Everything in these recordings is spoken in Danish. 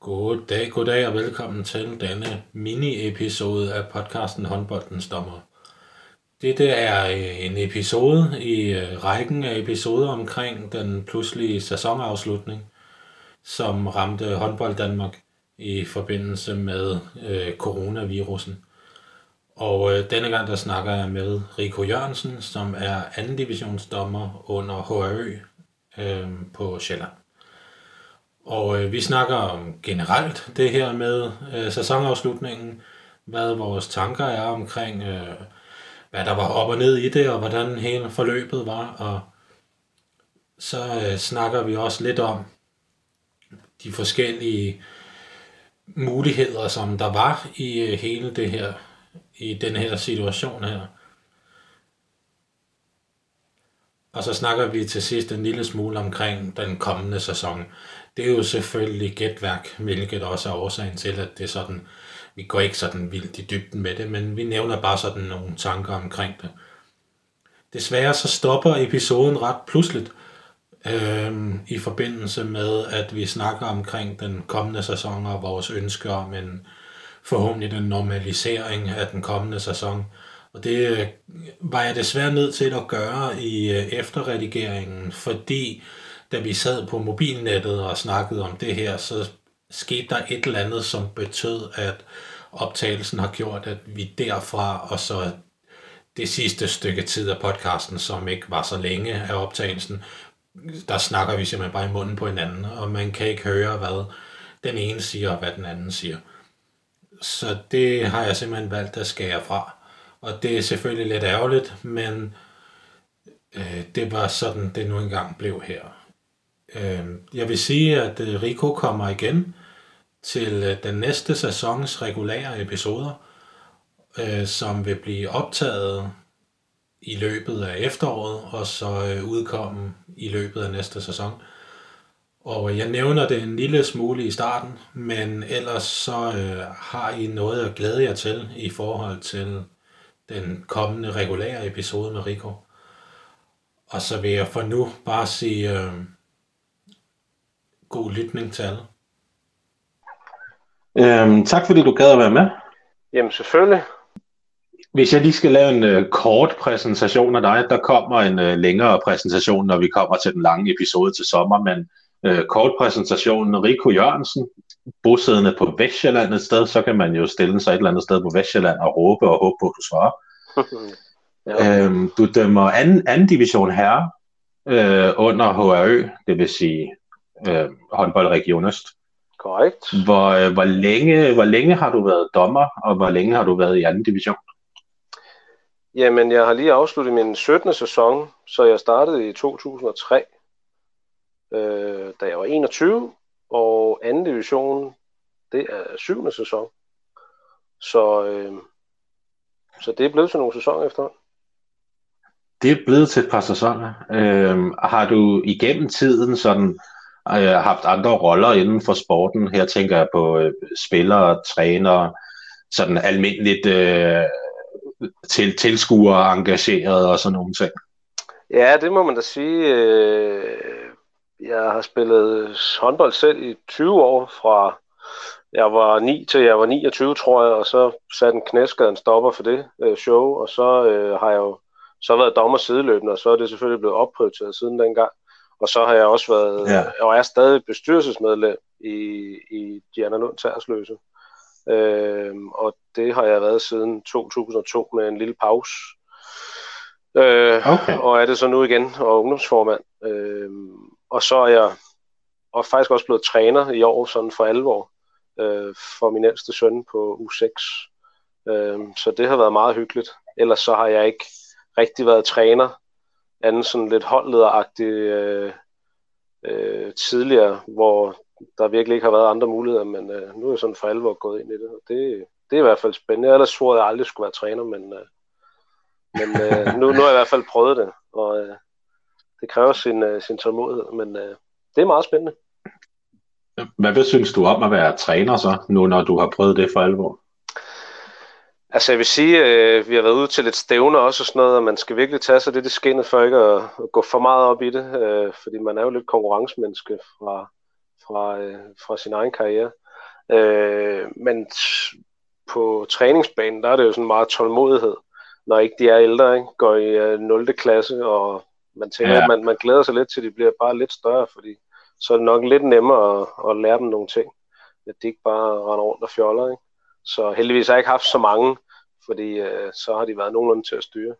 God dag, god dag og velkommen til denne mini-episode af podcasten Håndboldens Dommer. Dette er øh, en episode i øh, rækken af episoder omkring den pludselige sæsonafslutning, som ramte håndbold Danmark i forbindelse med øh, coronavirusen. Og øh, denne gang der snakker jeg med Rico Jørgensen, som er anden divisionsdommer under HRØ øh, på Sjælland. Og øh, vi snakker om generelt det her med øh, sæsonafslutningen, hvad vores tanker er omkring, øh, hvad der var op og ned i det, og hvordan hele forløbet var. Og så øh, snakker vi også lidt om de forskellige muligheder, som der var i øh, hele det her, i den her situation her. Og så snakker vi til sidst en lille smule omkring den kommende sæson. Det er jo selvfølgelig gætværk, hvilket også er årsagen til, at det er sådan, vi går ikke sådan vildt i dybden med det, men vi nævner bare sådan nogle tanker omkring det. Desværre så stopper episoden ret pludseligt øh, i forbindelse med, at vi snakker omkring den kommende sæson og vores ønsker om en forhåbentlig den normalisering af den kommende sæson. Og det øh, var jeg desværre nødt til at gøre i øh, efterredigeringen, fordi da vi sad på mobilnettet og snakkede om det her, så skete der et eller andet, som betød, at optagelsen har gjort, at vi derfra og så det sidste stykke tid af podcasten, som ikke var så længe af optagelsen, der snakker vi simpelthen bare i munden på hinanden, og man kan ikke høre, hvad den ene siger, og hvad den anden siger. Så det har jeg simpelthen valgt at skære fra. Og det er selvfølgelig lidt ærgerligt, men øh, det var sådan, det nu engang blev her. Øh, jeg vil sige, at øh, Rico kommer igen til øh, den næste sæsons regulære episoder, øh, som vil blive optaget i løbet af efteråret, og så udkomme i løbet af næste sæson. Og jeg nævner det en lille smule i starten, men ellers så øh, har I noget at glæde jer til i forhold til den kommende regulære episode med Rico. Og så vil jeg for nu bare sige øh, god lytning til alle. Øhm, tak fordi du gad at være med. Jamen selvfølgelig. Hvis jeg lige skal lave en øh, kort præsentation af dig, der kommer en øh, længere præsentation, når vi kommer til den lange episode til sommer, men øh, kort præsentation, Rico Jørgensen, bosiddende på Vestjylland et sted, så kan man jo stille sig et eller andet sted på Vestjylland og råbe og håbe på, at du svarer. ja. øhm, du dømmer anden, anden division herre øh, under HRØ, det vil sige øh, håndboldregion Øst. Korrekt. Hvor, øh, hvor, længe, hvor længe har du været dommer, og hvor længe har du været i anden division? Jamen, jeg har lige afsluttet min 17. sæson, så jeg startede i 2003, øh, da jeg var 21, og anden division, det er 7. sæson. Så, øh, så det er blevet til nogle sæsoner efterhånden. Det er blevet til et par sæsoner. Øh, har du igennem tiden sådan øh, haft andre roller inden for sporten? Her tænker jeg på øh, spillere, trænere, sådan almindeligt øh, til, tilskuere engageret og sådan nogle ting. Ja, det må man da sige. Øh, jeg har spillet håndbold selv i 20 år, fra jeg var 9 til jeg var 29, tror jeg, og så satte en knæskade en stopper for det øh, show, og så øh, har jeg jo så været dommer sideløbende, og så er det selvfølgelig blevet opprioriteret siden dengang. Og så har jeg også været, ja. og er stadig bestyrelsesmedlem i, i Diana Lund Tærsløse. Øhm, og det har jeg været siden 2002 med en lille pause. Øh, okay. Og er det så nu igen, og ungdomsformand. Øh, og så er jeg og faktisk også blevet træner i år, sådan for alvor, øh, for min ældste søn på U6. Øh, så det har været meget hyggeligt. Ellers så har jeg ikke rigtig været træner, anden sådan lidt holdlederagtig øh, øh, tidligere, hvor der virkelig ikke har været andre muligheder, men øh, nu er jeg sådan for alvor gået ind i det, og det, det er i hvert fald spændende. Ellers at jeg aldrig skulle være træner, men, øh, men øh, nu, nu har jeg i hvert fald prøvet det, og øh, det kræver sin, øh, sin tålmodighed, men øh, det er meget spændende. Hvad synes du om at være træner så, nu når du har prøvet det for alvor? Altså jeg vil sige, øh, vi har været ude til lidt stævne også og sådan noget, og man skal virkelig tage sig det i skinnet for ikke at, at gå for meget op i det, øh, fordi man er jo lidt konkurrencemenneske fra, fra, øh, fra sin egen karriere. Øh, men på træningsbanen, der er det jo sådan meget tålmodighed, når ikke de er ældre, ikke? går i uh, 0. klasse, og man tænker, ja. at man, man glæder sig lidt til, at de bliver bare lidt større, fordi så er det nok lidt nemmere at, at lære dem nogle ting, at de ikke bare render rundt og fjoller. Ikke? Så heldigvis har jeg ikke haft så mange, fordi uh, så har de været nogenlunde til at styre.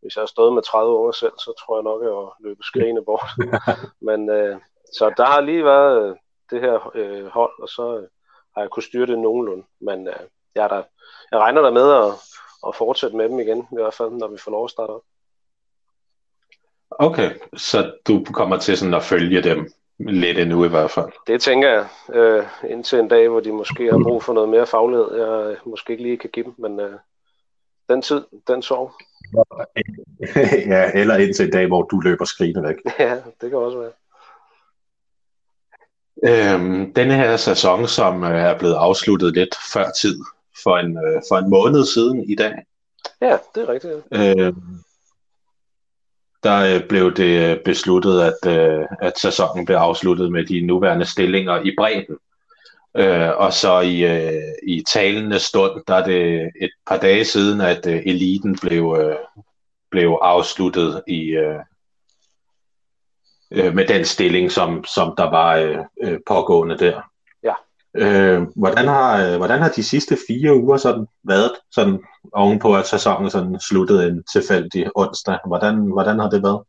Hvis jeg har stået med 30 unger selv, så tror jeg nok, at jeg løbe skrigende bort. Men uh, så der har lige været uh, det her uh, hold, og så uh, har jeg kunnet styre det nogenlunde. Men uh, jeg, er der, jeg regner der med at, at fortsætte med dem igen, i hvert fald, når vi får lov at starte op. Okay, så du kommer til sådan at følge dem lidt endnu i hvert fald. Det tænker jeg, øh, indtil en dag, hvor de måske har brug for noget mere faglighed, jeg måske ikke lige kan give dem, men øh, den tid, den sov. ja, eller indtil en dag, hvor du løber skrigende væk. Ja, det kan også være. Øhm, denne her sæson, som øh, er blevet afsluttet lidt før tid, for en, øh, for en måned siden i dag. Ja, det er rigtigt. Øhm, der øh, blev det besluttet, at, øh, at sæsonen blev afsluttet med de nuværende stillinger i bredden. Øh, og så i, øh, i talende stund, der er det et par dage siden, at øh, eliten blev, øh, blev afsluttet i, øh, øh, med den stilling, som, som der var øh, øh pågående der. Ja. Øh, hvordan, har, øh, hvordan har de sidste fire uger sådan været, sådan ovenpå at sæsonen sådan sluttede en tilfældig onsdag? Hvordan, hvordan har det været?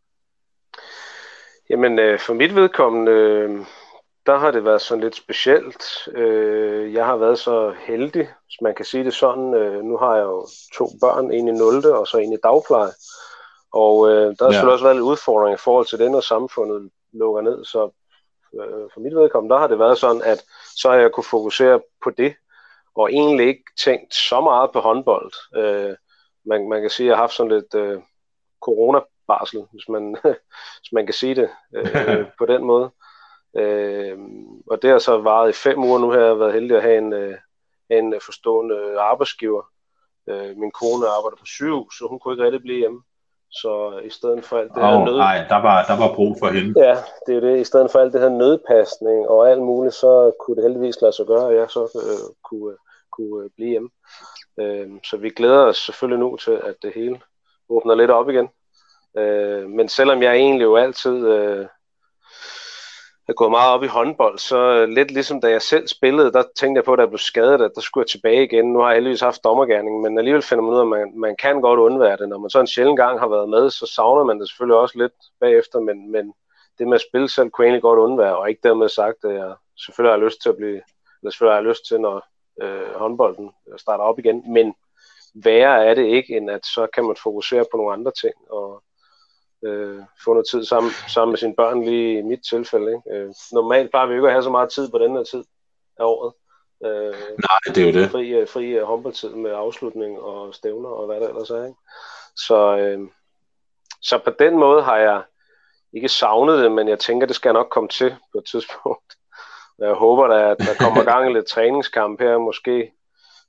Jamen, øh, for mit vedkommende, øh, der har det været sådan lidt specielt. Øh, jeg har været så heldig, hvis man kan sige det sådan. Øh, nu har jeg jo to børn, en i 0. og så en i dagpleje. Og øh, der har ja. selvfølgelig også været lidt udfordring i forhold til det, når samfundet lukker ned. Så øh, for mit vedkommende, der har det været sådan, at så har jeg kunne fokusere på det, og egentlig ikke tænkt så meget på håndbold. Øh, man, man kan sige, at jeg har haft sådan lidt øh, corona-barsel, hvis man, hvis man kan sige det øh, på den måde. Øh, og det har så varet i fem uger nu, har jeg været heldig at have en, øh, en forstående arbejdsgiver. Øh, min kone arbejder på sygehus, så hun kunne ikke rigtig blive hjemme. Så i stedet for alt det oh, her nød... Nej, der var, der var brug for hende. Ja, det er det. I stedet for alt det her nødpasning og alt muligt, så kunne det heldigvis lade sig gøre, at jeg så øh, kunne, kunne øh, blive hjemme. Øh, så vi glæder os selvfølgelig nu til, at det hele åbner lidt op igen. Øh, men selvom jeg egentlig jo altid øh, er gået meget op i håndbold, så lidt ligesom da jeg selv spillede, der tænkte jeg på, at jeg blev skadet, at der skulle jeg tilbage igen. Nu har jeg heldigvis haft dommergærning, men alligevel finder man ud af, at man, man kan godt undvære det. Når man så en sjældent gang har været med, så savner man det selvfølgelig også lidt bagefter, men, men det med at spille selv kunne egentlig godt undvære, og ikke dermed sagt, at jeg selvfølgelig har lyst til at blive, eller selvfølgelig har jeg lyst til, når øh, håndbolden starter op igen, men værre er det ikke, end at så kan man fokusere på nogle andre ting, og øh, få noget tid sammen, sammen med sine børn, lige i mit tilfælde. Ikke? Øh, normalt bare vi ikke at have så meget tid på den her tid af året. Øh, Nej, det er jo det. Fri, øh, fri øh, håndboldtid med afslutning og stævner og hvad der ellers er. Ikke? Så, øh, så på den måde har jeg ikke savnet det, men jeg tænker, det skal nok komme til på et tidspunkt. Jeg håber da, at der kommer gang i lidt træningskamp her, måske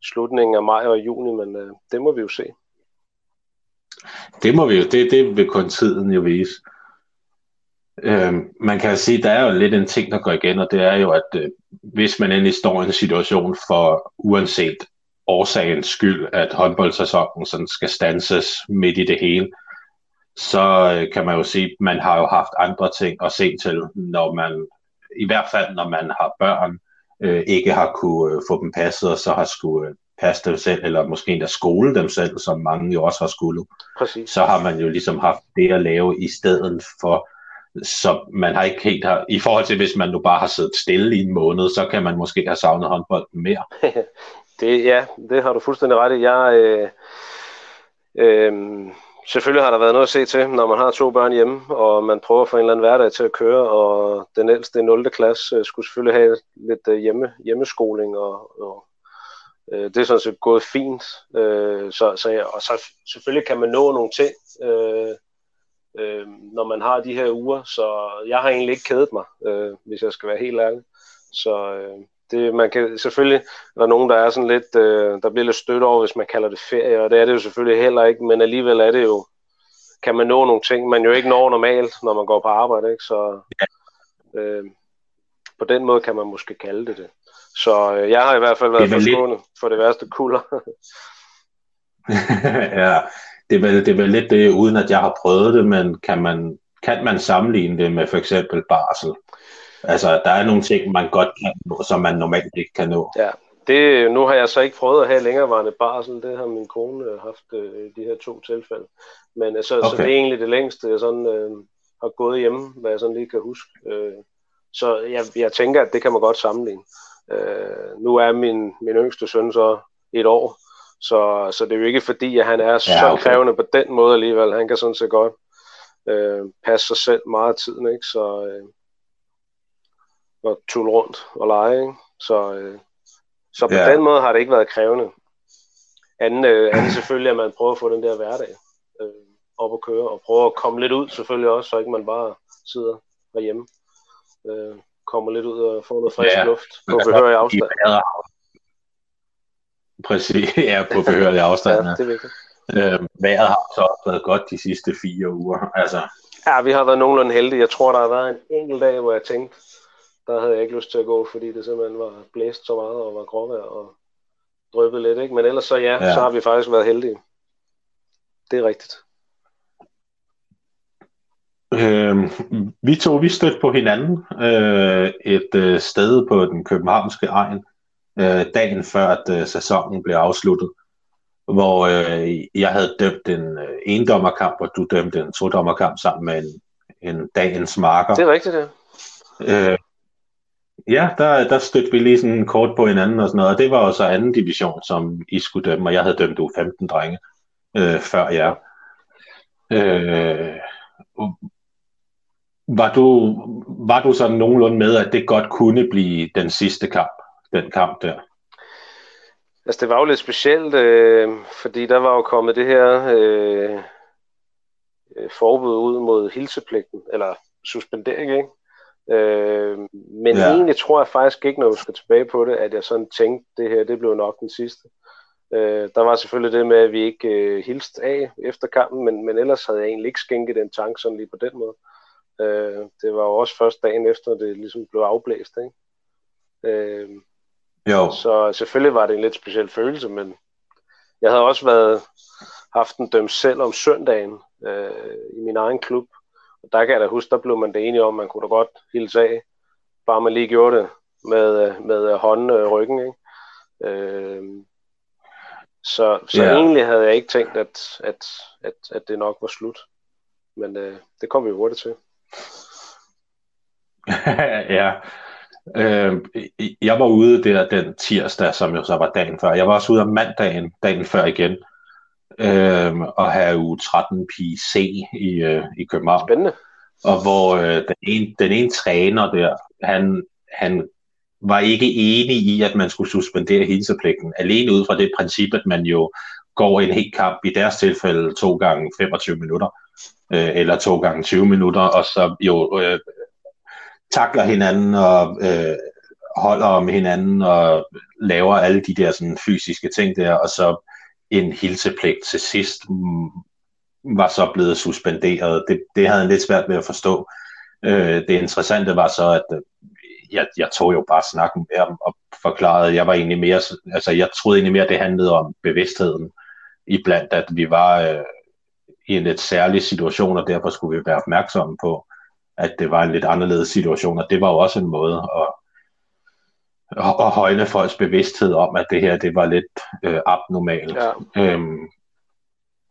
slutningen af maj og juni, men øh, det må vi jo se. Det må vi jo, det, det vil kun tiden jo vise. Øhm, man kan sige, der er jo lidt en ting, der går igen, og det er jo, at øh, hvis man endelig står i en situation for uanset årsagens skyld, at håndboldsæsonen sådan skal stanses midt i det hele, så øh, kan man jo sige, at man har jo haft andre ting at se til, når man, i hvert fald når man har børn, øh, ikke har kunne øh, få dem passet, og så har skulle øh, passe dem selv, eller måske endda skole dem selv, som mange jo også har skulle. Præcis. Så har man jo ligesom haft det at lave i stedet for, så man har ikke helt har, i forhold til hvis man nu bare har siddet stille i en måned, så kan man måske have savnet håndbolden mere. det, ja, det har du fuldstændig ret i. Jeg, øh, øh, selvfølgelig har der været noget at se til, når man har to børn hjemme, og man prøver at få en eller anden hverdag til at køre, og den ældste 0. klasse øh, skulle selvfølgelig have lidt øh, hjemme, hjemmeskoling og, og Øh, det er sådan set gået fint. Øh, så, så ja, og så selvfølgelig kan man nå nogle ting, øh, øh, når man har de her uger. Så jeg har egentlig ikke kædet mig, øh, hvis jeg skal være helt ærlig. Så øh, det, man kan selvfølgelig, der er nogen, der er sådan lidt, øh, der bliver lidt stødt over, hvis man kalder det ferie, og det er det jo selvfølgelig heller ikke, men alligevel er det jo, kan man nå nogle ting, man jo ikke når normalt, når man går på arbejde, ikke? Så øh, på den måde kan man måske kalde det det. Så øh, jeg har i hvert fald været forskånet lidt... for det værste kulder. ja, det er, vel, det er vel lidt det, uden at jeg har prøvet det, men kan man, kan man sammenligne det med for eksempel barsel? Altså, der er nogle ting, man godt kan nå, som man normalt ikke kan nå. Ja, det, nu har jeg så ikke prøvet at have længerevarende barsel. Det har min kone øh, haft øh, de her to tilfælde. Men altså, okay. så det er egentlig det længste, jeg sådan, øh, har gået hjemme, hvad jeg sådan lige kan huske. Øh, så jeg, jeg tænker, at det kan man godt sammenligne. Øh, nu er min, min yngste søn så et år, så, så det er jo ikke fordi, at han er ja, så okay. krævende på den måde alligevel. Han kan sådan set godt øh, passe sig selv meget af tiden, ikke? Så, øh, og tulle rundt og lege, ikke? Så, øh, så på ja. den måde har det ikke været krævende. Anden, øh, anden selvfølgelig, at man prøver at få den der hverdag øh, op at køre, og prøver at komme lidt ud selvfølgelig også, så ikke man bare sidder derhjemme. Øh, kommer lidt ud og får noget frisk ja. luft på behørig afstand. Præcis, ja, på behørig afstand. ja, det er vigtigt. Øh, vejret har så også været godt de sidste fire uger. Altså. Ja, vi har været nogenlunde heldige. Jeg tror, der har været en enkelt dag, hvor jeg tænkte, der havde jeg ikke lyst til at gå, fordi det simpelthen var blæst så meget og var gråvejr og drøbet lidt. Ikke? Men ellers så ja, ja, så har vi faktisk været heldige. Det er rigtigt. Øh, vi to, vi stødte på hinanden øh, et øh, sted på den københavnske egen, øh, dagen før at øh, sæsonen blev afsluttet, hvor øh, jeg havde dømt en øh, endommerkamp, og du dømte en todommerkamp sammen med en, en dagens marker. Det er rigtigt, ja. Øh, ja, der, der stødte vi lige sådan kort på hinanden og sådan noget, og det var også anden division, som I skulle dømme, og jeg havde dømt U15 drenge øh, før jer. Øh, var du, var du sådan nogenlunde med, at det godt kunne blive den sidste kamp, den kamp der? Altså det var jo lidt specielt, øh, fordi der var jo kommet det her øh, øh forbud ud mod hilsepligten, eller suspendering, ikke? Øh, men ja. egentlig tror jeg faktisk ikke, når du skal tilbage på det, at jeg sådan tænkte, det her det blev nok den sidste. Øh, der var selvfølgelig det med, at vi ikke øh, hilste af efter kampen, men, men ellers havde jeg egentlig ikke skænket den tanke sådan lige på den måde. Øh, det var jo også først dagen efter, det ligesom blev afblæst. Ikke? Øh, jo. Så selvfølgelig var det en lidt speciel følelse, men jeg havde også været haft en dømt selv om søndagen øh, i min egen klub. Og der kan jeg da huske, der blev man det enige om, man kunne da godt hilse af, bare man lige gjorde det med, med hånden og ryggen. Ikke? Øh, så så yeah. egentlig havde jeg ikke tænkt, at, at, at, at det nok var slut. Men øh, det kom vi hurtigt til. ja. Øh, jeg var ude der den tirsdag, som jo så var dagen før. Jeg var også ude om mandagen, dagen før igen, øh, og have u 13 PC i, øh, i København. Spændende. Og hvor øh, den, ene, den ene træner der, han, han var ikke enig i, at man skulle suspendere hilsepligten. Alene ud fra det princip, at man jo går en hel kamp, i deres tilfælde to gange 25 minutter, øh, eller to gange 20 minutter, og så jo øh, takler hinanden og øh, holder om hinanden og laver alle de der sådan, fysiske ting der, og så en hilsepligt til sidst var så blevet suspenderet. Det, det havde han lidt svært ved at forstå. Øh, det interessante var så, at øh, jeg, jeg tog jo bare snakken med ham og forklarede, jeg var egentlig mere, altså jeg troede egentlig mere, det handlede om bevidstheden iblandt, at vi var øh, i en lidt særlig situation, og derfor skulle vi være opmærksomme på, at det var en lidt anderledes situation, og det var jo også en måde at, at højne folks bevidsthed om, at det her det var lidt øh, abnormalt. Ja. Øhm,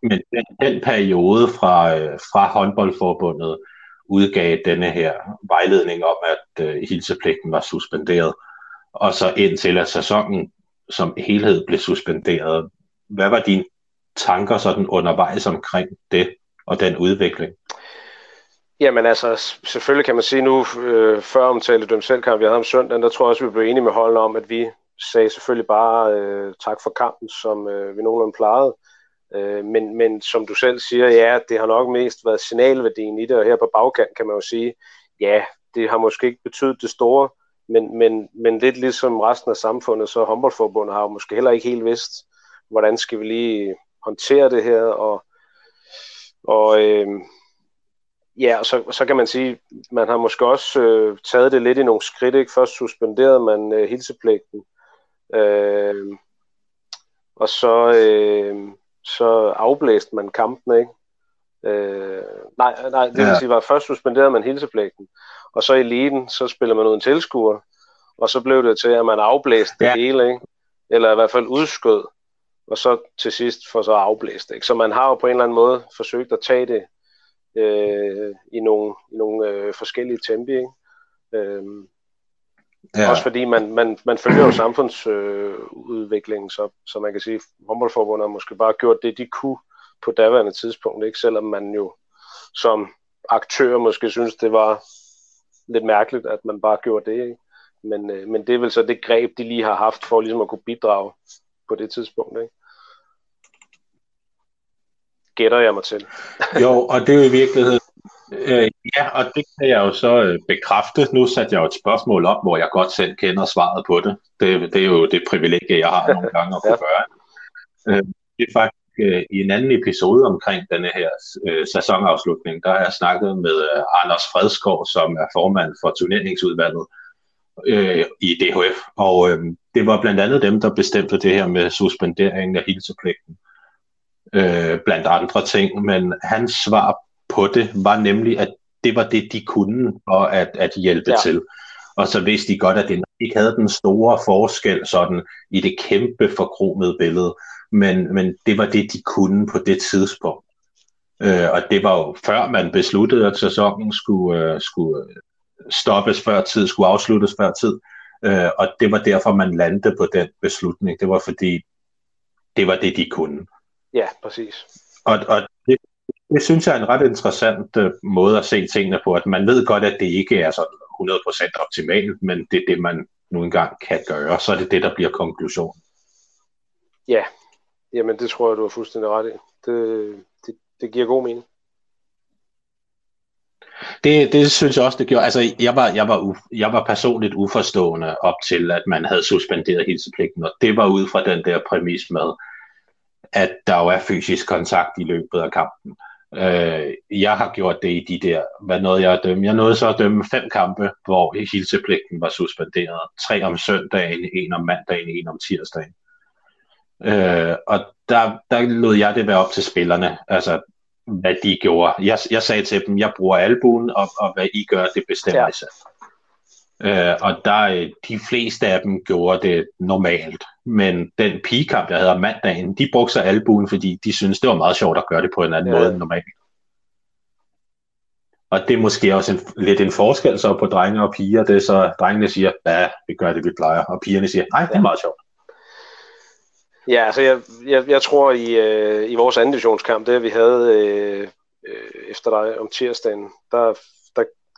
men den, den periode fra, øh, fra håndboldforbundet udgav denne her vejledning om, at øh, hilsepligten var suspenderet, og så indtil at sæsonen som helhed blev suspenderet. Hvad var dine tanker sådan undervejs omkring det og den udvikling? Jamen altså, selvfølgelig kan man sige nu, øh, før omtalte dømt selvkamp, vi havde om søndagen, der tror jeg også, vi blev enige med holdene om, at vi sagde selvfølgelig bare øh, tak for kampen, som øh, vi nogenlunde plejede. Øh, men, men som du selv siger, ja, det har nok mest været signalværdien i det, og her på bagkant kan man jo sige, ja, det har måske ikke betydet det store, men, men, men lidt ligesom resten af samfundet, så håndboldforbundet har jo måske heller ikke helt vidst, hvordan skal vi lige håndtere det her, og, og øh, Ja, og så, så kan man sige, man har måske også øh, taget det lidt i nogle skridt. Ikke? Først suspenderede man øh, hilsepligten, øh, og så, øh, så afblæste man kampen. Ikke? Øh, nej, nej, det vil ja. sige, var først suspenderede man hilsepligten, og så i eliten, så spiller man uden tilskuer, og så blev det til, at man afblæste ja. det hele, ikke? eller i hvert fald udskød, og så til sidst for så afblæst. Ikke? Så man har jo på en eller anden måde forsøgt at tage det øh, i nogle, i nogle øh, forskellige tempi. Ikke? Øh, ja. Også fordi man, man, man følger jo samfundsudviklingen, øh, så, så man kan sige, at håndboldforbundet har måske bare gjort det, de kunne på daværende tidspunkt, ikke? selvom man jo som aktør måske synes, det var lidt mærkeligt, at man bare gjorde det. Ikke? Men, øh, men det er vel så det greb, de lige har haft for ligesom at kunne bidrage på det tidspunkt. Ikke? Gætter jeg mig til. jo, og det er jo i virkeligheden Øh, ja, og det kan jeg jo så øh, bekræfte. Nu satte jeg jo et spørgsmål op, hvor jeg godt selv kender svaret på det. Det, det er jo det privilegie, jeg har nogle gange at kunne gøre. Øh, det er faktisk øh, i en anden episode omkring denne her øh, sæsonafslutning, der har jeg snakket med øh, Anders Fredskov, som er formand for turneringsudvalget øh, i DHF. Og øh, det var blandt andet dem, der bestemte det her med suspenderingen af hilsepligten. Øh, blandt andre ting, men hans svar på det var nemlig, at det var det, de kunne for at, at hjælpe ja. til. Og så vidste de godt, at det ikke havde den store forskel sådan i det kæmpe forkromede billede men, men det var det, de kunne på det tidspunkt. Øh, og det var jo før man besluttede, at sæsonen skulle, øh, skulle stoppes før tid, skulle afsluttes før tid. Øh, og det var derfor, man landede på den beslutning. Det var fordi, det var det, de kunne. Ja, præcis. Og, og det, det synes jeg er en ret interessant uh, måde at se tingene på, at man ved godt, at det ikke er sådan 100% optimalt, men det er det, man nu engang kan gøre, så er det det, der bliver konklusionen. Ja, Jamen, det tror jeg, du har fuldstændig ret i. Det, det, det giver god mening. Det, det synes jeg også, det gjorde. Altså, jeg var, jeg, var, jeg var personligt uforstående op til, at man havde suspenderet hilsepligten, og det var ud fra den der præmis med, at der jo er fysisk kontakt i løbet af kampen. Øh, jeg har gjort det i de der, hvad nåede jeg at dømme? Jeg nåede så at dømme fem kampe, hvor hilsepligten var suspenderet. Tre om søndagen, en om mandagen, en om tirsdagen. Øh, og der, der lod jeg det være op til spillerne, altså hvad de gjorde. Jeg, jeg sagde til dem, jeg bruger albuen, og, og hvad I gør, det bestemmer ja. selv. Øh, og der, de fleste af dem gjorde det normalt. Men den pigekamp, jeg havde om mandagen, de brugte sig albuen, fordi de synes det var meget sjovt at gøre det på en anden ja. måde end normalt. Og det er måske også en, lidt en forskel så på drenge og piger. Det er så, drengene siger, ja, vi gør det, vi plejer. Og pigerne siger, nej, det er meget sjovt. Ja, altså jeg, jeg, jeg tror i, øh, i vores anden divisionskamp, det vi havde øh, øh, efter dig om tirsdagen, der, der,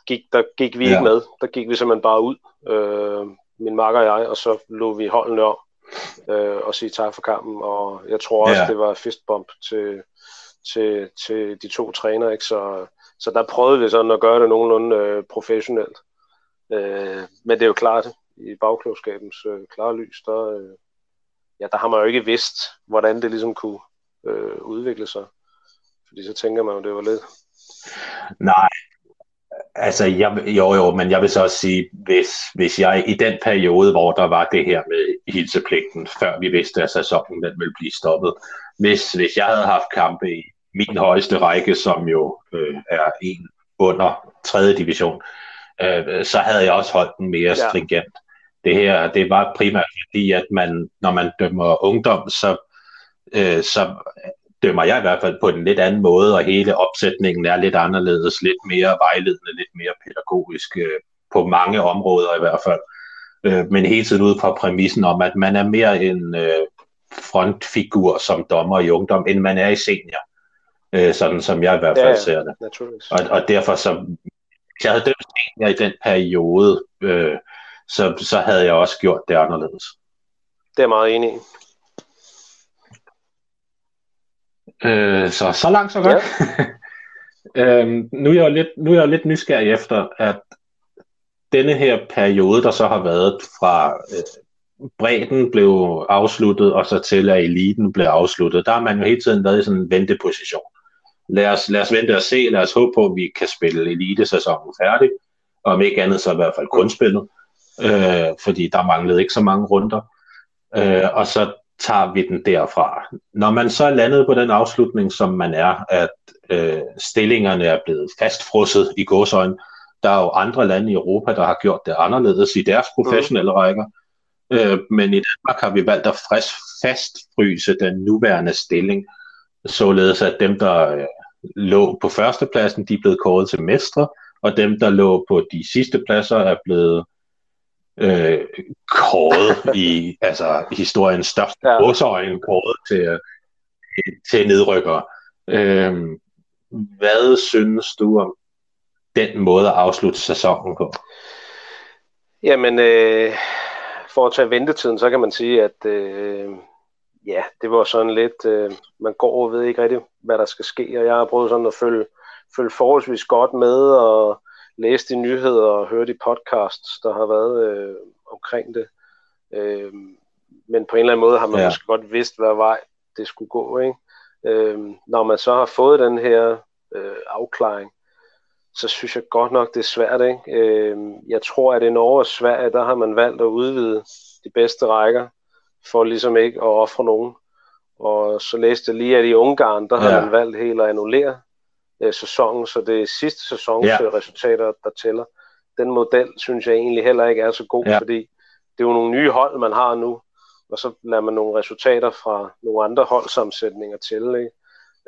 gik, der gik vi ja. ikke med. Der gik vi simpelthen bare ud, øh, min makker og jeg, og så lå vi holdene om øh, og sige tak for kampen. Og jeg tror også, ja. det var fistbump til, til, til de to trænere. Ikke? Så, så der prøvede vi sådan at gøre det nogenlunde øh, professionelt. Øh, men det er jo klart, i bagklogskabens øh, klare lys, der, øh, ja, der har man jo ikke vidst, hvordan det ligesom kunne øh, udvikle sig. Fordi så tænker man jo, det var lidt... Nej, altså jeg, jo jo, men jeg vil så også sige, hvis, hvis jeg i den periode, hvor der var det her med hilsepligten, før vi vidste, at sæsonen den ville blive stoppet, hvis, hvis jeg havde haft kampe i min højeste række, som jo øh, er en under 3. division, øh, så havde jeg også holdt den mere stringent. Ja det her, det var primært fordi, at man, når man dømmer ungdom, så, øh, så dømmer jeg i hvert fald på en lidt anden måde, og hele opsætningen er lidt anderledes, lidt mere vejledende, lidt mere pædagogisk, øh, på mange områder i hvert fald. Øh, men hele tiden ud fra præmissen om, at man er mere en øh, frontfigur som dommer i ungdom, end man er i senior. Øh, sådan som jeg i hvert fald ja, ser det. Og, og derfor så, hvis jeg havde dømt senior i den periode, øh, så, så havde jeg også gjort det anderledes. Det er jeg meget enig i. Øh, så så langt, så godt. Ja. øhm, nu, er jeg lidt, nu er jeg lidt nysgerrig efter, at denne her periode, der så har været fra øh, bredden blev afsluttet, og så til at eliten blev afsluttet, der har man jo hele tiden været i sådan en venteposition. lad os, lad os vente og se, lad os håbe på, at vi kan spille elite-sæsonen færdig, og om ikke andet så i hvert fald kun spillet, øh, fordi der manglede ikke så mange runder. Øh, og så tager vi den derfra. Når man så er landet på den afslutning, som man er, at øh, stillingerne er blevet fastfrosset i gåsøjne, der er jo andre lande i Europa, der har gjort det anderledes i deres professionelle rækker. Øh, men i Danmark har vi valgt at frisk fastfryse den nuværende stilling, således at dem, der øh, lå på førstepladsen, de er blevet kåret til mestre, og dem, der lå på de sidste pladser, er blevet øh, kåret i altså historiens største ja. godsøjne, kåret til, til nedrykker. Øh, hvad synes du om den måde at afslutte sæsonen på? Jamen, øh, for at tage ventetiden, så kan man sige, at øh, ja, det var sådan lidt, øh, man går og ved ikke rigtig, hvad der skal ske, og jeg har prøvet sådan at følge, følge forholdsvis godt med, og læse de nyheder og høre de podcasts, der har været øh, omkring det. Øh, men på en eller anden måde har man ja. måske godt vidst, hvad vej det skulle gå. Ikke? Øh, når man så har fået den her øh, afklaring, så synes jeg godt nok, det er svært. Ikke? Øh, jeg tror, at i Norge og Sverige, der har man valgt at udvide de bedste rækker, for ligesom ikke at ofre nogen. Og så læste jeg lige, at i Ungarn, der ja. har man valgt helt at annullere øh, sæsonen, så det er sidste sæsons ja. resultater, der tæller. Den model synes jeg egentlig heller ikke er så god, ja. fordi det er jo nogle nye hold, man har nu, og så lader man nogle resultater fra nogle andre holdsammensætninger til. Ikke?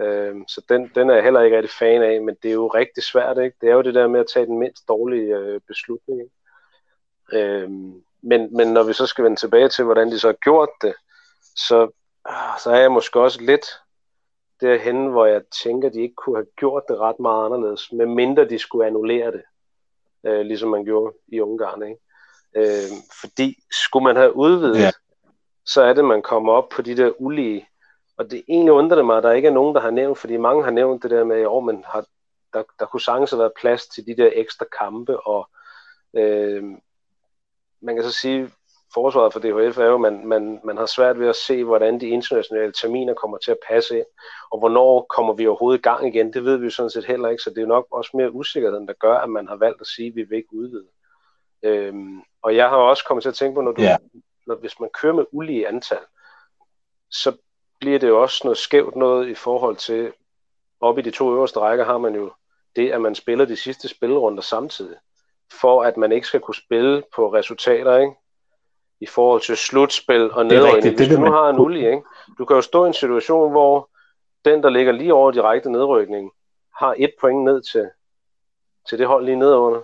Øh, så den, den er jeg heller ikke rigtig fan af, men det er jo rigtig svært. Ikke? Det er jo det der med at tage den mindst dårlige øh, beslutning. Ikke? Øh, men, men når vi så skal vende tilbage til, hvordan de så har gjort det, så, ah, så er jeg måske også lidt derhen, hvor jeg tænker, de ikke kunne have gjort det ret meget anderledes, medmindre de skulle annullere det, øh, ligesom man gjorde i Ungarn. Ikke? Øh, fordi skulle man have udvidet, ja. så er det, man kommer op på de der ulige. Og det egentlig undrer det mig, at der ikke er nogen, der har nævnt, fordi mange har nævnt det der med, at man har, der, der kunne sagtens have været plads til de der ekstra kampe, og øh, man kan så sige, forsvaret for DHF er jo, at man, man, man har svært ved at se, hvordan de internationale terminer kommer til at passe ind, og hvornår kommer vi overhovedet i gang igen, det ved vi jo sådan set heller ikke, så det er nok også mere usikkerheden, der gør, at man har valgt at sige, at vi vil ikke udvide. Øhm, og jeg har også kommet til at tænke på, når, du, yeah. når hvis man kører med ulige antal, så bliver det jo også noget skævt noget i forhold til, op i de to øverste rækker har man jo det, at man spiller de sidste spillerunder samtidig, for at man ikke skal kunne spille på resultater, ikke? I forhold til slutspil og nedrykning. Hvis du nu har en ulige, ikke? du kan jo stå i en situation, hvor den, der ligger lige over direkte nedrykning, har et point ned til, til det hold lige nedunder.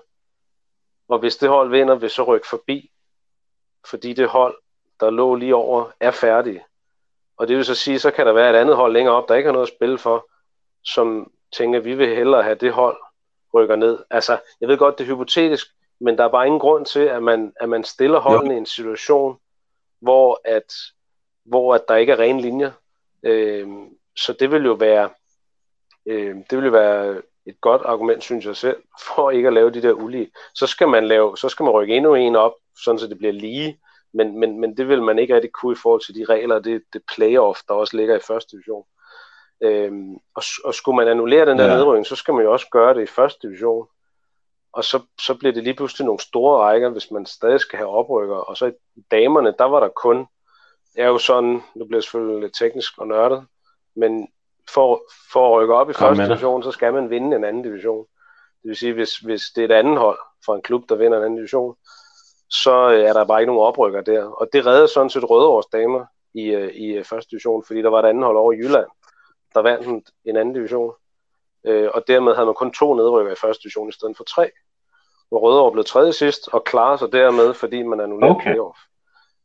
Og hvis det hold vinder, vil så rykke forbi, fordi det hold, der lå lige over, er færdige. Og det vil så sige, så kan der være et andet hold længere op, der ikke har noget at spille for, som tænker, at vi vil hellere have det hold rykker ned. Altså, jeg ved godt, det er hypotetisk, men der er bare ingen grund til, at man, at man stiller holdene i en situation, hvor at, hvor at der ikke er rene linjer. Øh, så det vil jo være øh, det vil jo være et godt argument, synes jeg selv, for ikke at lave de der ulige. Så skal man, lave, så skal man rykke endnu en op, sådan så det bliver lige, men, men, men det vil man ikke rigtig kunne i forhold til de regler, det, det playoff, der også ligger i første division. Øhm, og, og skulle man annullere den der ja. nedrykning, så skal man jo også gøre det i første division og så, så bliver det lige pludselig nogle store rækker, hvis man stadig skal have oprykker. Og så i damerne, der var der kun, er jo sådan, nu bliver det selvfølgelig lidt teknisk og nørdet, men for, for at rykke op i første division, så skal man vinde en anden division. Det vil sige, hvis, hvis det er et andet hold fra en klub, der vinder en anden division, så øh, er der bare ikke nogen oprykker der. Og det redder sådan set Rødeårs damer i, øh, i øh, første division, fordi der var et andet hold over i Jylland, der vandt en anden division. Øh, og dermed havde man kun to nedrykker i første division i stedet for tre. Hvor Rødovre blev tredje sidst, og klarer sig dermed, fordi man annullerer okay. playoff.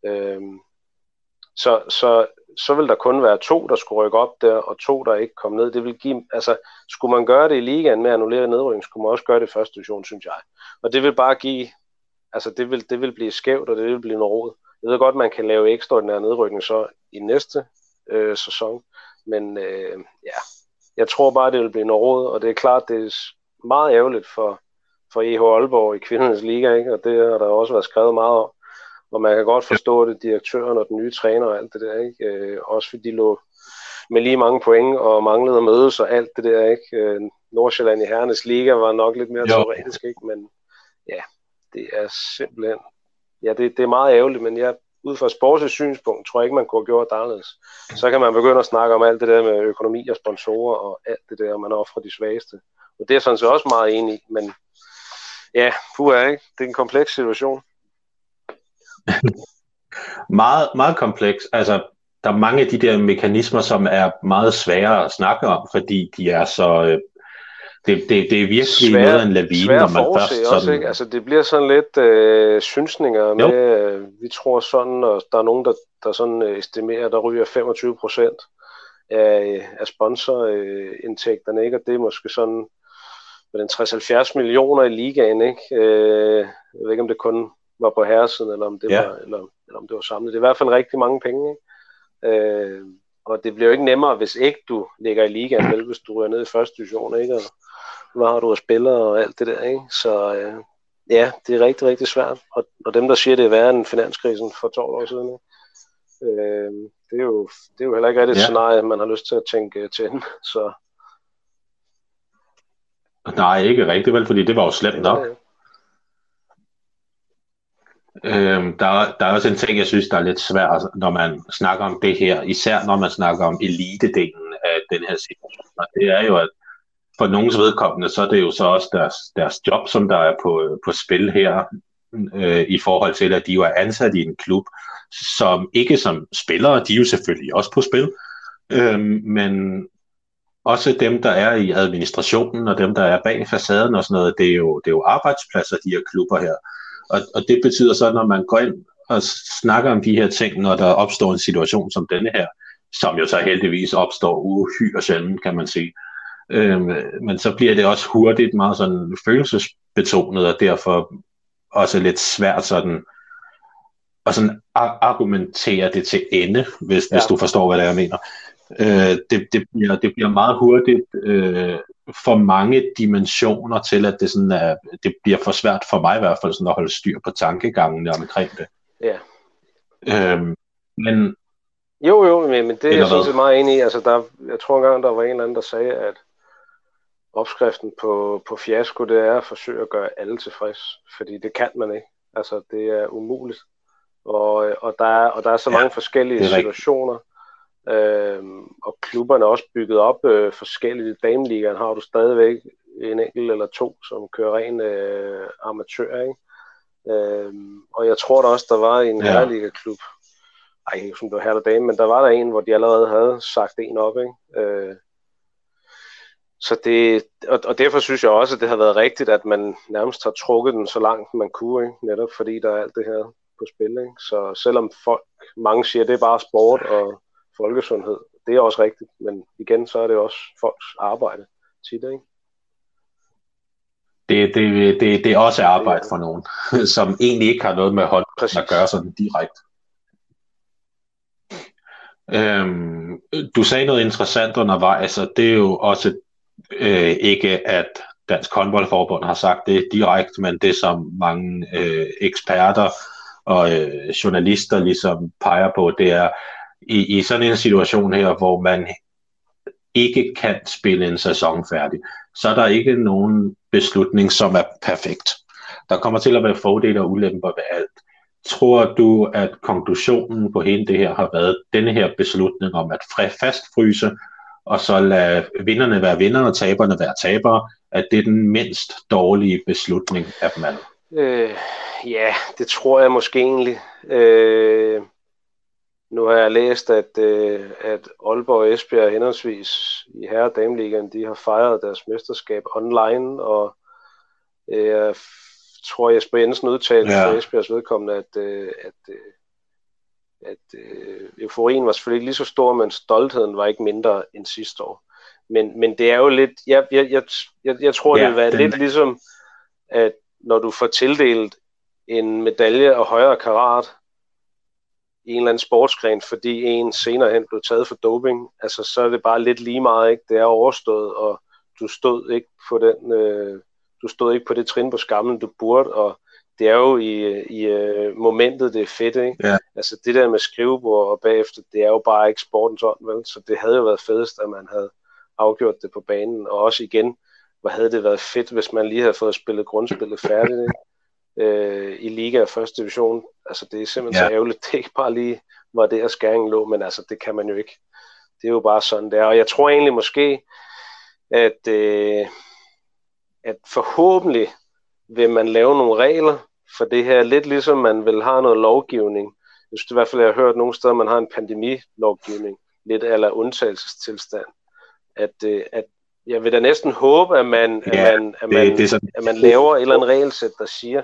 Øh, så, så, så vil der kun være to, der skulle rykke op der, og to, der ikke kom ned. Det vil give, altså, skulle man gøre det i ligaen med at annullere nedrykning, skulle man også gøre det i første division, synes jeg. Og det vil bare give, altså det vil, det vil blive skævt, og det vil blive noget råd. Jeg ved godt, man kan lave ekstraordinær nedrykning så i næste øh, sæson, men øh, ja, jeg tror bare, det vil blive noget råd, og det er klart, det er meget ærgerligt for, for EH Aalborg i kvindernes liga, ikke? og det har der også været skrevet meget om. Og man kan godt forstå det, direktøren og den nye træner og alt det der, ikke? Øh, også fordi de lå, med lige mange point og manglede at mødes og alt det der, ikke? Øh, Nordsjælland i Herrenes Liga var nok lidt mere jo. teoretisk, ikke? Men ja, det er simpelthen... Ja, det, det er meget ærgerligt, men jeg, ud fra sportsets synspunkt, tror jeg ikke, man kunne have gjort det anderledes. Så kan man begynde at snakke om alt det der med økonomi og sponsorer og alt det der, man offrer de svageste. Og det er sådan set også meget enig i, men ja, er ikke? Det er en kompleks situation. meget, meget kompleks. Altså, der er mange af de der mekanismer, som er meget svære at snakke om, fordi de er så... Øh, Øh, det, det, det er virkelig svær, noget af en lavine, når man først sådan... Også, ikke? Altså, det bliver sådan lidt øh, synsninger med, øh, vi tror sådan, og der er nogen, der, der sådan øh, estimerer, der ryger 25 procent af, af sponsorindtægterne, ikke? og det er måske sådan med den 60-70 millioner i ligaen, ikke? Øh, jeg ved ikke, om det kun var på herresiden, eller om det, ja. var, eller, eller om det var samlet. Det er i hvert fald rigtig mange penge, ikke? Øh, og det bliver jo ikke nemmere, hvis ikke du ligger i ligaen, vel, hvis du er nede i første division, ikke? Og hvad har du at spille og alt det der, ikke? Så øh, ja, det er rigtig, rigtig svært. Og, og dem, der siger, det er værre end finanskrisen for 12 år siden, ikke? Øh, det, er jo, det er jo heller ikke rigtig et ja. scenarie, man har lyst til at tænke til. Så. Nej, ikke rigtigt vel, fordi det var jo slemt nok. Ja, ja. Øhm, der, der er også en ting, jeg synes, der er lidt svært, når man snakker om det her, især når man snakker om elite-delen af den her situation. Og det er jo, at for nogens vedkommende, så er det jo så også deres, deres job, som der er på, på spil her, øh, i forhold til, at de jo er ansat i en klub, som ikke som spillere, de er jo selvfølgelig også på spil, øh, men også dem, der er i administrationen, og dem, der er bag facaden og sådan noget, det er jo, det er jo arbejdspladser, de her klubber her. Og, og det betyder så, når man går ind og snakker om de her ting, når der opstår en situation som denne her, som jo så heldigvis opstår uhyre sjældent, kan man sige. Øhm, men så bliver det også hurtigt meget sådan følelsesbetonet, og derfor også lidt svært sådan at sådan argumentere det til ende, hvis, ja. hvis du forstår, hvad det er, jeg mener. Øh, det, det, bliver, det bliver meget hurtigt øh, for mange dimensioner til, at det, sådan er, det bliver for svært for mig i hvert fald sådan at holde styr på tankegangen omkring det. Ja. Øhm, men jo, jo, men, men det er jeg sådan set meget enig i. Altså, der, jeg tror engang, der var en eller anden, der sagde, at opskriften på, på fiasko, det er at forsøge at gøre alle tilfreds, fordi det kan man ikke. Altså, det er umuligt. Og, og, der, er, og der er så ja, mange forskellige situationer. Øhm, og klubberne er også bygget op øh, forskellige. I dameligaen har du stadigvæk en enkelt eller to, som kører ren øh, amatør. Ikke? Øhm, og jeg tror der også, der var en ja. herreliga-klub, ej, ikke som det var her dame, men der var der en, hvor de allerede havde sagt en op. Ikke? Øh, så det, og, og derfor synes jeg også, at det har været rigtigt, at man nærmest har trukket den så langt, man kunne, ikke? netop fordi der er alt det her på spil. Ikke? Så selvom folk, mange siger, at det er bare sport, og folkesundhed. Det er også rigtigt, men igen, så er det også folks arbejde tit, ikke? Det, det, det, det er også arbejde for nogen, som egentlig ikke har noget med hold at gøre sådan direkte. Øhm, du sagde noget interessant undervejs, og det er jo også øh, ikke, at Dansk Håndboldforbund har sagt det direkte, men det som mange øh, eksperter og øh, journalister ligesom peger på, det er, i, i sådan en situation her, hvor man ikke kan spille en sæson færdig, så er der ikke nogen beslutning, som er perfekt. Der kommer til at være fordele og ulemper ved alt. Tror du, at konklusionen på hele det her har været denne her beslutning om at fastfryse, og så lade vinderne være vinder og taberne være tabere, at det er den mindst dårlige beslutning af dem alle? Øh, ja, det tror jeg måske egentlig. Øh, nu har jeg læst, at, øh, at Aalborg og Esbjerg henholdsvis i herre- og dameligaen, de har fejret deres mesterskab online, og øh, jeg tror, Jesper Jensen udtalte ja. for Esbjergs vedkommende, at, øh, at, øh, at øh, euforien var selvfølgelig ikke lige så stor, men stoltheden var ikke mindre end sidste år. Men, men det er jo lidt, jeg, jeg, jeg, jeg, jeg tror, ja, det vil være den... lidt ligesom, at når du får tildelt en medalje af højere karat, i en eller anden sportsgren, fordi en senere hen blev taget for doping, altså så er det bare lidt lige meget, ikke? Det er overstået, og du stod ikke på den, øh, du stod ikke på det trin på skammen, du burde, og det er jo i, i uh, momentet, det er fedt, ikke? Ja. Altså det der med skrivebord og bagefter, det er jo bare ikke sportens ånd, vel? Så det havde jo været fedest, at man havde afgjort det på banen, og også igen, hvor havde det været fedt, hvis man lige havde fået spillet grundspillet færdigt, ikke? Øh, i Liga og første division. Altså det er simpelthen ja. så ærgerligt, det ikke bare lige var det, at skæringen lå, men altså det kan man jo ikke. Det er jo bare sådan der, og jeg tror egentlig måske, at, øh, at forhåbentlig vil man lave nogle regler for det her, lidt ligesom man vil have noget lovgivning. Jeg synes i hvert fald, jeg har hørt nogle steder, man har en pandemilovgivning, lidt eller undtagelsestilstand. At, øh, at jeg vil da næsten håbe, at man, ja, at man, at man, det, det sådan... at man laver et eller andet regelsæt, der siger,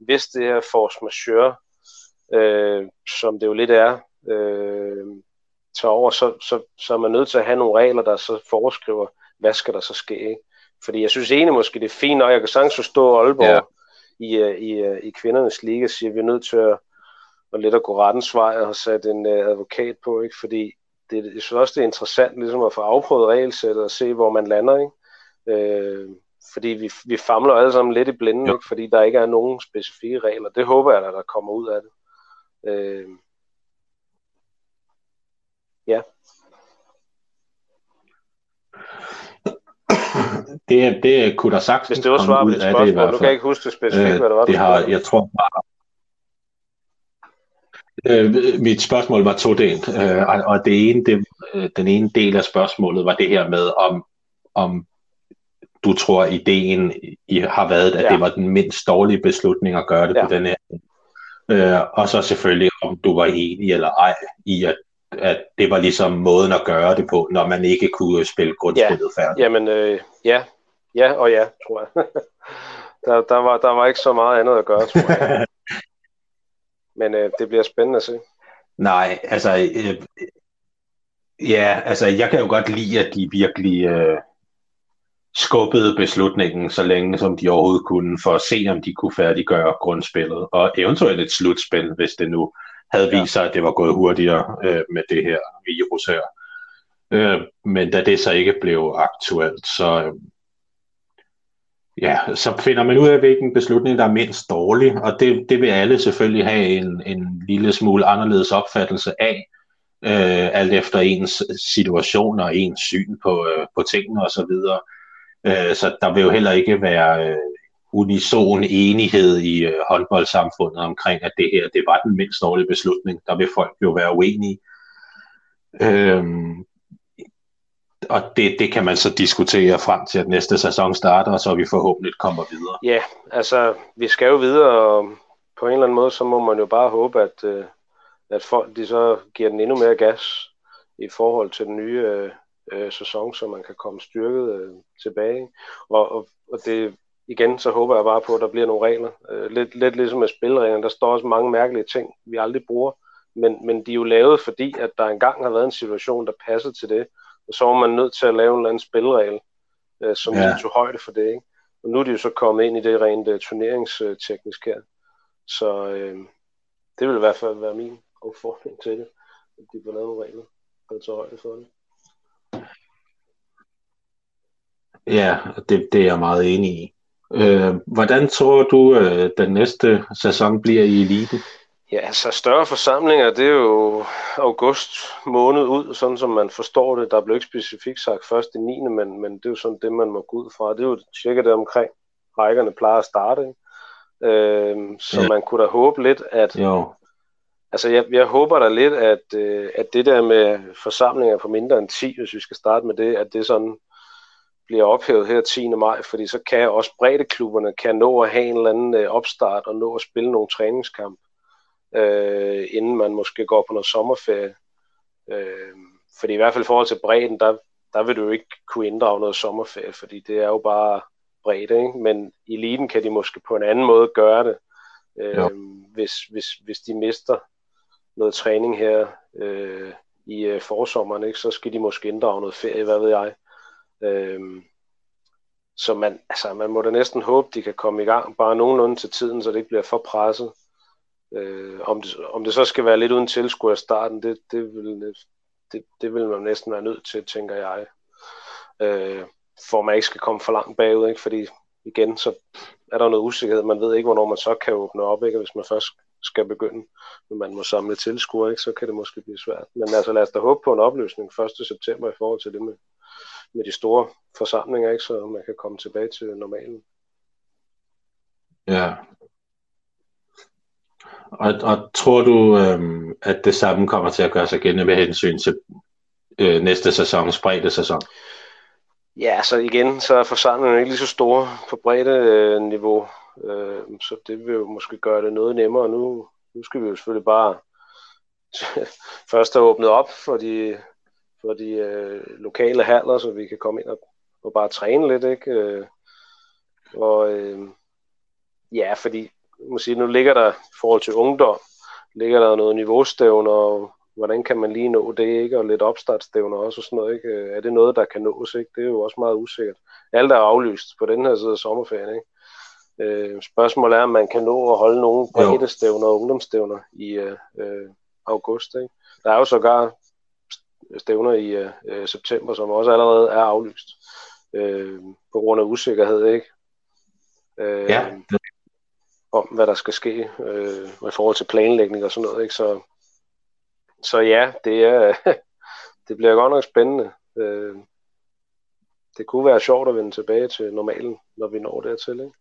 hvis det her force majeure, øh, som det jo lidt er, øh, tager over, så, så, så er man nødt til at have nogle regler, der så foreskriver, hvad skal der så ske. Ikke? Fordi jeg synes egentlig måske, det er fint, og jeg kan sagtens forstå Aalborg ja. i, øh, i, øh, i kvindernes liga, siger, at vi er nødt til at, at lidt at gå rettens vej og have sat en uh, advokat på, ikke? fordi det, jeg synes også, det er interessant ligesom at få afprøvet regelsættet og se, hvor man lander. Ikke? Øh, fordi vi, vi famler alle sammen lidt i blinden, ikke? fordi der ikke er nogen specifikke regler. Det håber jeg, at der kommer ud af det. Øh, ja. Det, det kunne der sagtens Hvis det var svar på dit spørgsmål, det, nu kan jeg ikke huske det specifikt, øh, hvad det var. Det har, jeg tror bare, Øh, mit spørgsmål var todelt, øh, og det ene, det, øh, den ene del af spørgsmålet var det her med, om, om du tror, ideen I har været, at ja. det var den mindst dårlige beslutning at gøre det ja. på den her. Øh, og så selvfølgelig, om du var enig eller ej i, at, at det var ligesom måden at gøre det på, når man ikke kunne spille grundspillet ja. færdigt. Jamen, øh, ja. Ja og ja, tror jeg. der, der, var, der var ikke så meget andet at gøre, tror jeg. Men øh, det bliver spændende at se. Nej, altså... Øh, ja, altså jeg kan jo godt lide, at de virkelig øh, skubbede beslutningen så længe, som de overhovedet kunne, for at se, om de kunne færdiggøre grundspillet, og eventuelt et slutspil, hvis det nu havde vist sig, at det var gået hurtigere øh, med det her virus her. Øh, men da det så ikke blev aktuelt, så, øh, ja, så finder man ud af, hvilken beslutning, der er mindst dårlig, og det, det vil alle selvfølgelig have en, en lille smule anderledes opfattelse af, øh, alt efter ens situation og ens syn på, øh, på tingene osv. Så, øh, så der vil jo heller ikke være øh, unison enighed i øh, håndboldsamfundet omkring, at det her det var den mindst dårlige beslutning. Der vil folk jo være uenige. Øhm, og det, det kan man så diskutere frem til, at næste sæson starter, og så vi forhåbentlig kommer videre. Ja, altså, vi skal jo videre, og på en eller anden måde, så må man jo bare håbe, at, øh, at folk de så giver den endnu mere gas i forhold til den nye øh, øh, sæson, så man kan komme styrket øh, tilbage. Og, og, og det, igen, så håber jeg bare på, at der bliver nogle regler. Øh, lidt, lidt ligesom med spilreglerne, der står også mange mærkelige ting, vi aldrig bruger, men, men de er jo lavet, fordi at der engang har været en situation, der passer til det, og så var man nødt til at lave en eller anden spilregel, øh, som ja. tog højde for det. Ikke? Og nu er de jo så kommet ind i det rent uh, turneringsteknisk her. Så øh, det vil i hvert fald være min opfordring til det, at de får lavet regler, der tager højde for det. Ja, det, det er jeg meget enig i. Øh, hvordan tror du, øh, den næste sæson bliver i elite? Ja, altså større forsamlinger, det er jo august måned ud, sådan som man forstår det. Der blev ikke specifikt sagt først i 9. Men, men det er jo sådan det, man må gå ud fra. Det er jo cirka det omkring, rækkerne plejer at starte. Ikke? Øhm, så ja. man kunne da håbe lidt, at... Jo. Altså, jeg, jeg håber da lidt, at, øh, at det der med forsamlinger på mindre end 10, hvis vi skal starte med det, at det sådan bliver ophævet her 10. maj, fordi så kan også bredeklubberne kan nå at have en eller anden øh, opstart og nå at spille nogle træningskampe øh, inden man måske går på noget sommerferie. Øh, fordi i hvert fald i forhold til bredden, der, der vil du jo ikke kunne inddrage noget sommerferie, fordi det er jo bare bredt, ikke? men i eliten kan de måske på en anden måde gøre det, øh, hvis, hvis, hvis de mister noget træning her øh, i øh, forsommeren, ikke? så skal de måske inddrage noget ferie, hvad ved jeg. Øh, så man, altså, man må da næsten håbe, de kan komme i gang bare nogenlunde til tiden, så det ikke bliver for presset. Øh, om, det, om det så skal være lidt uden tilskuer i starten, det, det, vil, det, det vil man næsten være nødt til, tænker jeg. Øh, for man ikke skal komme for langt bagud, ikke? fordi igen, så er der noget usikkerhed. Man ved ikke, hvornår man så kan åbne op, ikke? hvis man først skal begynde, når man må samle tilskuere, ikke? så kan det måske blive svært. Men altså lad os da håbe på en opløsning 1. september i forhold til det med, med de store forsamlinger, ikke? så man kan komme tilbage til normalen. Ja. Og, og tror du, øhm, at det samme kommer til at gøre sig gældende med hensyn til øh, næste sæsons bredde sæson? Ja, så igen, så er forsamlingen ikke lige så store på bredde øh, niveau, øh, så det vil jo måske gøre det noget nemmere. Nu, nu skal vi jo selvfølgelig bare først have åbnet op for de, for de øh, lokale haller, så vi kan komme ind og, og bare træne lidt, ikke? Øh, og øh, ja, fordi må sige, nu ligger der i forhold til ungdom, ligger der noget niveaustævner, og hvordan kan man lige nå det, ikke? Og lidt opstartstævner også og sådan noget, ikke? Er det noget, der kan nås, ikke? Det er jo også meget usikkert. Alt er aflyst på den her side af sommerferien, ikke? Øh, spørgsmålet er, om man kan nå at holde nogle bredestævner og ungdomsstævner i øh, øh, august, ikke? Der er jo sågar stævner i øh, september, som også allerede er aflyst øh, på grund af usikkerhed, ikke? Øh, ja. Om hvad der skal ske øh, i forhold til planlægning og sådan noget, ikke? Så, så ja, det, er, det bliver godt nok spændende. Øh, det kunne være sjovt at vende tilbage til normalen, når vi når dertil, ikke?